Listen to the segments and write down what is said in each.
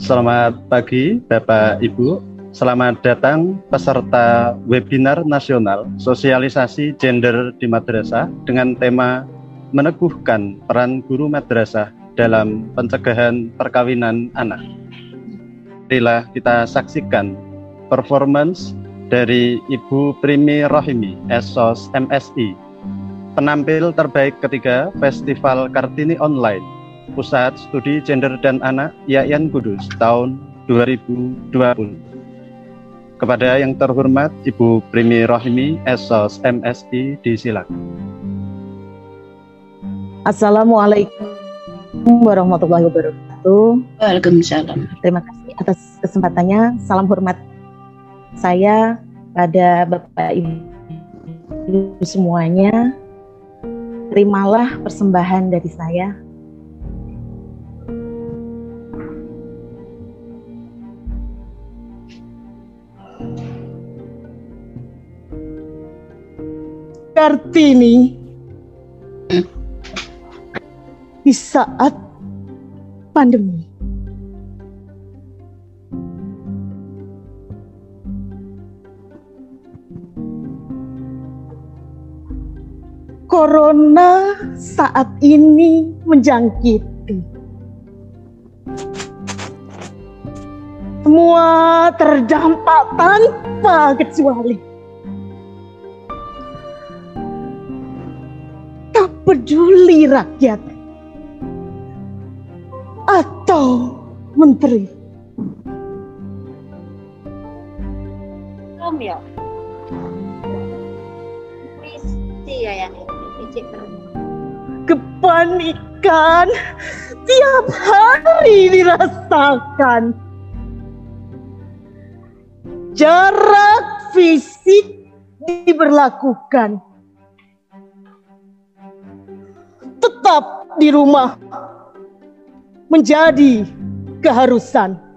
Selamat pagi Bapak Ibu. Selamat datang peserta webinar nasional sosialisasi gender di madrasah dengan tema meneguhkan peran guru madrasah dalam pencegahan perkawinan anak. Marilah kita saksikan performance dari Ibu Primi Rohimi, SOS MSI, penampil terbaik ketiga Festival Kartini Online, Pusat Studi Gender dan Anak Yayan Kudus tahun 2020. Kepada yang terhormat Ibu Primi Rohimi, Esos MSI, disilakan. Assalamualaikum warahmatullahi wabarakatuh. Waalaikumsalam. Terima kasih atas kesempatannya. Salam hormat saya pada Bapak Ibu semuanya. Terimalah persembahan dari saya Kartini di saat pandemi. Corona saat ini menjangkiti. Semua terdampak tanpa kecuali. peduli rakyat atau menteri. Ya? Mesti ya Kepanikan tiap hari dirasakan. Jarak fisik diberlakukan tetap di rumah menjadi keharusan.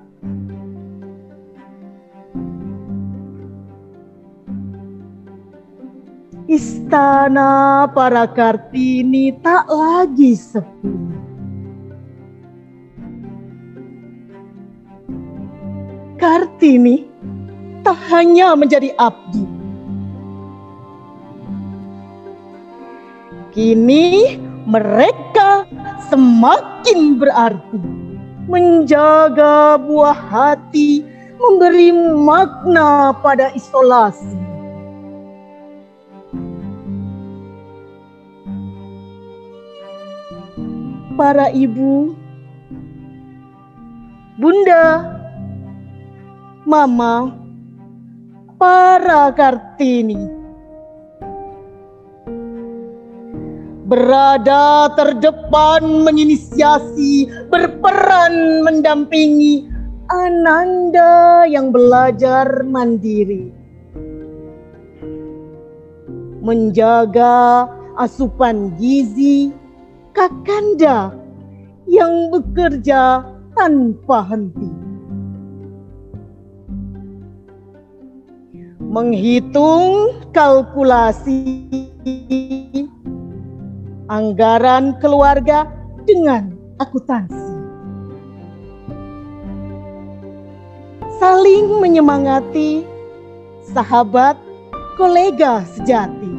Istana para Kartini tak lagi sepi. Kartini tak hanya menjadi abdi. Kini mereka semakin berarti. Menjaga buah hati, memberi makna pada isolasi. Para ibu, bunda, mama, para Kartini berada terdepan menginisiasi, berperan mendampingi Ananda yang belajar mandiri. Menjaga asupan gizi Kakanda yang bekerja tanpa henti. Menghitung kalkulasi anggaran keluarga dengan akuntansi. Saling menyemangati sahabat kolega sejati.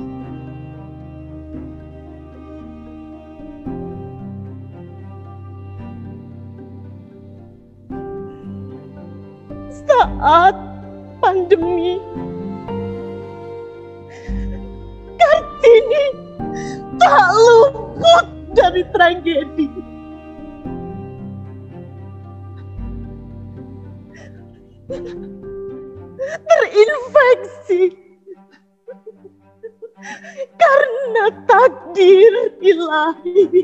Dari tragedi. Terinfeksi karena takdir ilahi.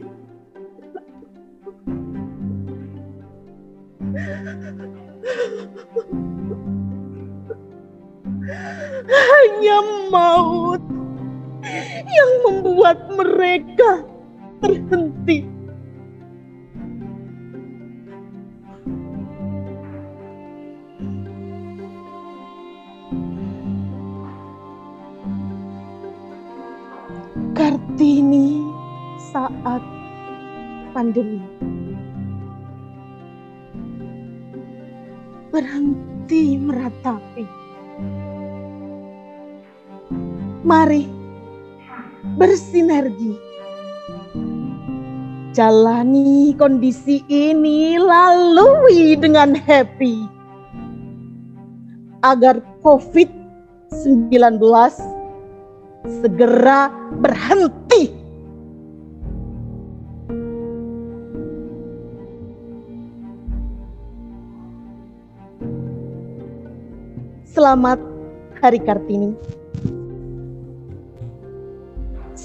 Hanya maut yang membuat mereka terhenti. Kartini saat pandemi. Berhenti meratapi. Mari bersinergi. Jalani kondisi ini lalui dengan happy. Agar COVID-19 segera berhenti. Selamat Hari Kartini.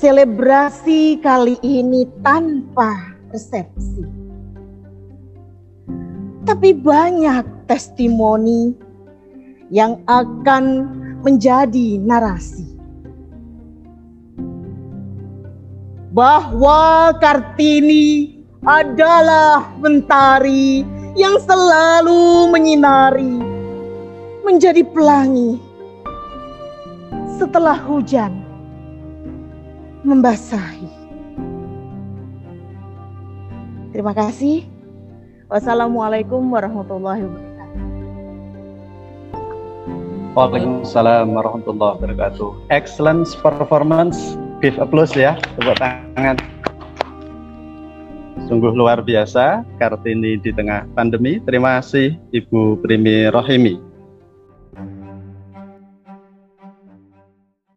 Selebrasi kali ini tanpa resepsi. Tapi banyak testimoni yang akan menjadi narasi. Bahwa Kartini adalah mentari yang selalu menyinari, menjadi pelangi setelah hujan membasahi. Terima kasih. Wassalamualaikum warahmatullahi wabarakatuh. Waalaikumsalam warahmatullahi wabarakatuh. Excellent performance. Give applause ya, tepuk tangan. Sungguh luar biasa Kartini di tengah pandemi. Terima kasih Ibu Primi Rohimi.